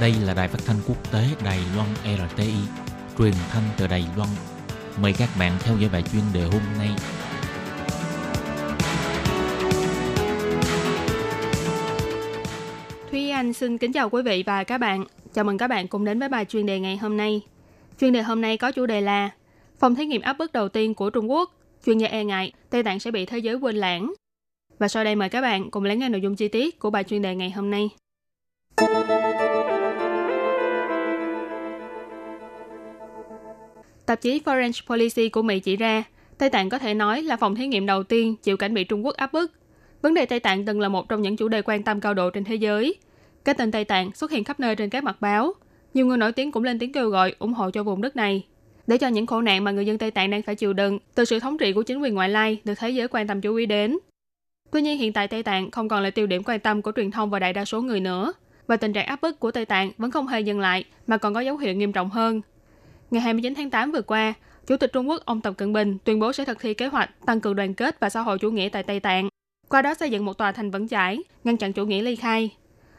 Đây là đài phát thanh quốc tế Đài Loan RTI, truyền thanh từ Đài Loan. Mời các bạn theo dõi bài chuyên đề hôm nay. Thúy Anh xin kính chào quý vị và các bạn. Chào mừng các bạn cùng đến với bài chuyên đề ngày hôm nay. Chuyên đề hôm nay có chủ đề là Phòng thí nghiệm áp bức đầu tiên của Trung Quốc, chuyên gia e ngại Tây Tạng sẽ bị thế giới quên lãng. Và sau đây mời các bạn cùng lắng nghe nội dung chi tiết của bài chuyên đề ngày hôm nay. Tạp chí Foreign Policy của Mỹ chỉ ra, Tây Tạng có thể nói là phòng thí nghiệm đầu tiên chịu cảnh bị Trung Quốc áp bức. Vấn đề Tây Tạng từng là một trong những chủ đề quan tâm cao độ trên thế giới. Cái tên Tây Tạng xuất hiện khắp nơi trên các mặt báo. Nhiều người nổi tiếng cũng lên tiếng kêu gọi ủng hộ cho vùng đất này. Để cho những khổ nạn mà người dân Tây Tạng đang phải chịu đựng từ sự thống trị của chính quyền ngoại lai được thế giới quan tâm chú ý đến. Tuy nhiên hiện tại Tây Tạng không còn là tiêu điểm quan tâm của truyền thông và đại đa số người nữa. Và tình trạng áp bức của Tây Tạng vẫn không hề dừng lại mà còn có dấu hiệu nghiêm trọng hơn. Ngày 29 tháng 8 vừa qua, Chủ tịch Trung Quốc ông Tập Cận Bình tuyên bố sẽ thực thi kế hoạch tăng cường đoàn kết và xã hội chủ nghĩa tại Tây Tạng, qua đó xây dựng một tòa thành vững chãi, ngăn chặn chủ nghĩa ly khai.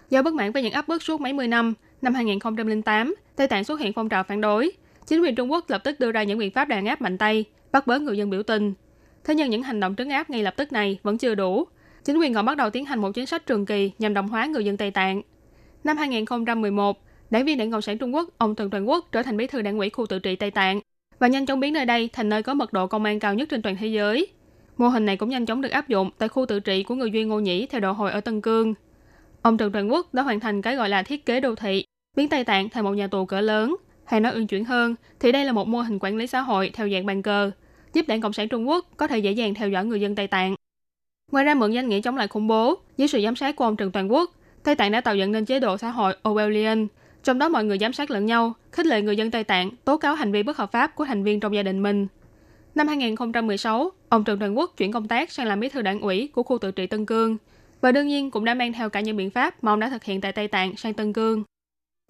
Do bất mãn với những áp bức suốt mấy mươi năm, năm 2008, Tây Tạng xuất hiện phong trào phản đối. Chính quyền Trung Quốc lập tức đưa ra những biện pháp đàn áp mạnh tay, bắt bớ người dân biểu tình. Thế nhưng những hành động trấn áp ngay lập tức này vẫn chưa đủ. Chính quyền còn bắt đầu tiến hành một chính sách trường kỳ nhằm đồng hóa người dân Tây Tạng. Năm 2011, đảng viên Đảng Cộng sản Trung Quốc, ông Trần Toàn Quốc trở thành bí thư đảng ủy khu tự trị Tây Tạng và nhanh chóng biến nơi đây thành nơi có mật độ công an cao nhất trên toàn thế giới. Mô hình này cũng nhanh chóng được áp dụng tại khu tự trị của người Duy Ngô Nhĩ theo độ hồi ở Tân Cương. Ông Trần Toàn Quốc đã hoàn thành cái gọi là thiết kế đô thị, biến Tây Tạng thành một nhà tù cỡ lớn. Hay nói ương chuyển hơn, thì đây là một mô hình quản lý xã hội theo dạng bàn cờ, giúp Đảng Cộng sản Trung Quốc có thể dễ dàng theo dõi người dân Tây Tạng. Ngoài ra mượn danh nghĩa chống lại khủng bố, dưới sự giám sát của ông Trần Toàn Quốc, Tây Tạng đã tạo dựng nên chế độ xã hội Orwellian, trong đó mọi người giám sát lẫn nhau, khích lệ người dân Tây Tạng tố cáo hành vi bất hợp pháp của thành viên trong gia đình mình. Năm 2016, ông Trần Trần Quốc chuyển công tác sang làm bí thư đảng ủy của khu tự trị Tân Cương và đương nhiên cũng đã mang theo cả những biện pháp mà ông đã thực hiện tại Tây Tạng sang Tân Cương.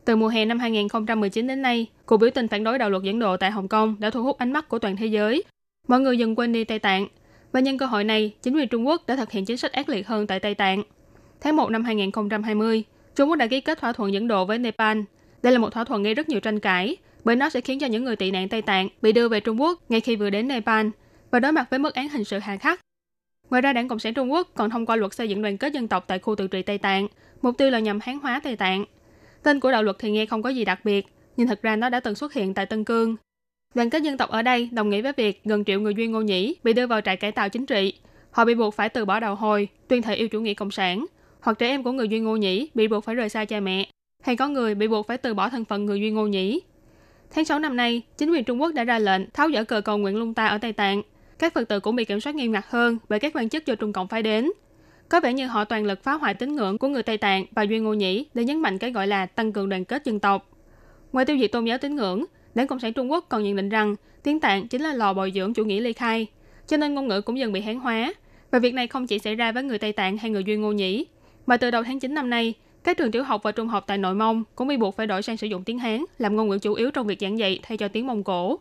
Từ mùa hè năm 2019 đến nay, cuộc biểu tình phản đối đạo luật dẫn độ tại Hồng Kông đã thu hút ánh mắt của toàn thế giới. Mọi người dần quên đi Tây Tạng. Và nhân cơ hội này, chính quyền Trung Quốc đã thực hiện chính sách ác liệt hơn tại Tây Tạng. Tháng 1 năm 2020, Trung Quốc đã ký kết thỏa thuận dẫn độ với Nepal. Đây là một thỏa thuận gây rất nhiều tranh cãi, bởi nó sẽ khiến cho những người tị nạn Tây Tạng bị đưa về Trung Quốc ngay khi vừa đến Nepal và đối mặt với mức án hình sự hà khắc. Ngoài ra, Đảng Cộng sản Trung Quốc còn thông qua luật xây dựng đoàn kết dân tộc tại khu tự trị Tây Tạng, mục tiêu là nhằm hán hóa Tây Tạng. Tên của đạo luật thì nghe không có gì đặc biệt, nhưng thật ra nó đã từng xuất hiện tại Tân Cương. Đoàn kết dân tộc ở đây đồng nghĩa với việc gần triệu người Duy Ngô Nhĩ bị đưa vào trại cải tạo chính trị. Họ bị buộc phải từ bỏ đầu hồi, tuyên thệ yêu chủ nghĩa cộng sản, hoặc trẻ em của người Duy Ngô Nhĩ bị buộc phải rời xa cha mẹ, hay có người bị buộc phải từ bỏ thân phận người Duy Ngô Nhĩ. Tháng 6 năm nay, chính quyền Trung Quốc đã ra lệnh tháo dỡ cờ cầu nguyện lung ta ở Tây Tạng. Các Phật tử cũng bị kiểm soát nghiêm ngặt hơn bởi các quan chức do Trung Cộng phái đến. Có vẻ như họ toàn lực phá hoại tín ngưỡng của người Tây Tạng và Duy Ngô Nhĩ để nhấn mạnh cái gọi là tăng cường đoàn kết dân tộc. Ngoài tiêu diệt tôn giáo tín ngưỡng, Đảng Cộng sản Trung Quốc còn nhận định rằng tiếng Tạng chính là lò bồi dưỡng chủ nghĩa ly khai, cho nên ngôn ngữ cũng dần bị hán hóa. Và việc này không chỉ xảy ra với người Tây Tạng hay người Duy Ngô Nhĩ, mà từ đầu tháng 9 năm nay, các trường tiểu học và trung học tại Nội Mông cũng bị buộc phải đổi sang sử dụng tiếng Hán làm ngôn ngữ chủ yếu trong việc giảng dạy thay cho tiếng Mông Cổ.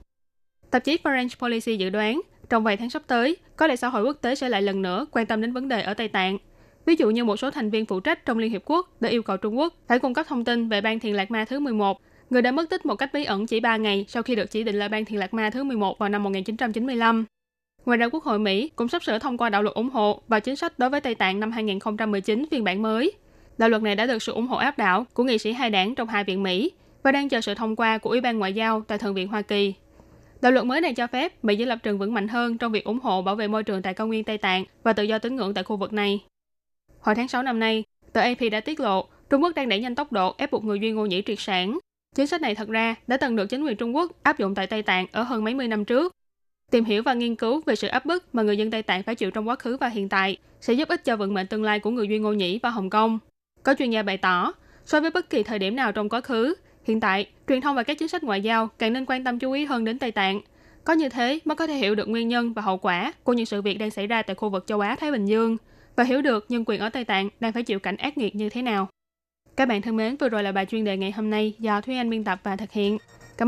Tạp chí Foreign Policy dự đoán, trong vài tháng sắp tới, có lẽ xã hội quốc tế sẽ lại lần nữa quan tâm đến vấn đề ở Tây Tạng. Ví dụ như một số thành viên phụ trách trong Liên Hiệp Quốc đã yêu cầu Trung Quốc phải cung cấp thông tin về ban thiền lạc ma thứ 11, người đã mất tích một cách bí ẩn chỉ 3 ngày sau khi được chỉ định là ban thiền lạc ma thứ 11 vào năm 1995. Ngoài ra, Quốc hội Mỹ cũng sắp sửa thông qua đạo luật ủng hộ và chính sách đối với Tây Tạng năm 2019 phiên bản mới. Đạo luật này đã được sự ủng hộ áp đảo của nghị sĩ hai đảng trong hai viện Mỹ và đang chờ sự thông qua của Ủy ban Ngoại giao tại Thượng viện Hoa Kỳ. Đạo luật mới này cho phép Mỹ giữ lập trường vững mạnh hơn trong việc ủng hộ bảo vệ môi trường tại cao nguyên Tây Tạng và tự do tín ngưỡng tại khu vực này. Hồi tháng 6 năm nay, tờ AP đã tiết lộ Trung Quốc đang đẩy nhanh tốc độ ép buộc người Duy Ngô Nhĩ triệt sản. Chính sách này thật ra đã từng được chính quyền Trung Quốc áp dụng tại Tây Tạng ở hơn mấy mươi năm trước. Tìm hiểu và nghiên cứu về sự áp bức mà người dân Tây Tạng phải chịu trong quá khứ và hiện tại sẽ giúp ích cho vận mệnh tương lai của người Duy Ngô Nhĩ và Hồng Kông. Có chuyên gia bày tỏ, so với bất kỳ thời điểm nào trong quá khứ, hiện tại, truyền thông và các chính sách ngoại giao càng nên quan tâm chú ý hơn đến Tây Tạng. Có như thế mới có thể hiểu được nguyên nhân và hậu quả của những sự việc đang xảy ra tại khu vực châu Á-Thái Bình Dương và hiểu được nhân quyền ở Tây Tạng đang phải chịu cảnh ác nghiệt như thế nào. Các bạn thân mến, vừa rồi là bài chuyên đề ngày hôm nay do Thúy Anh biên tập và thực hiện.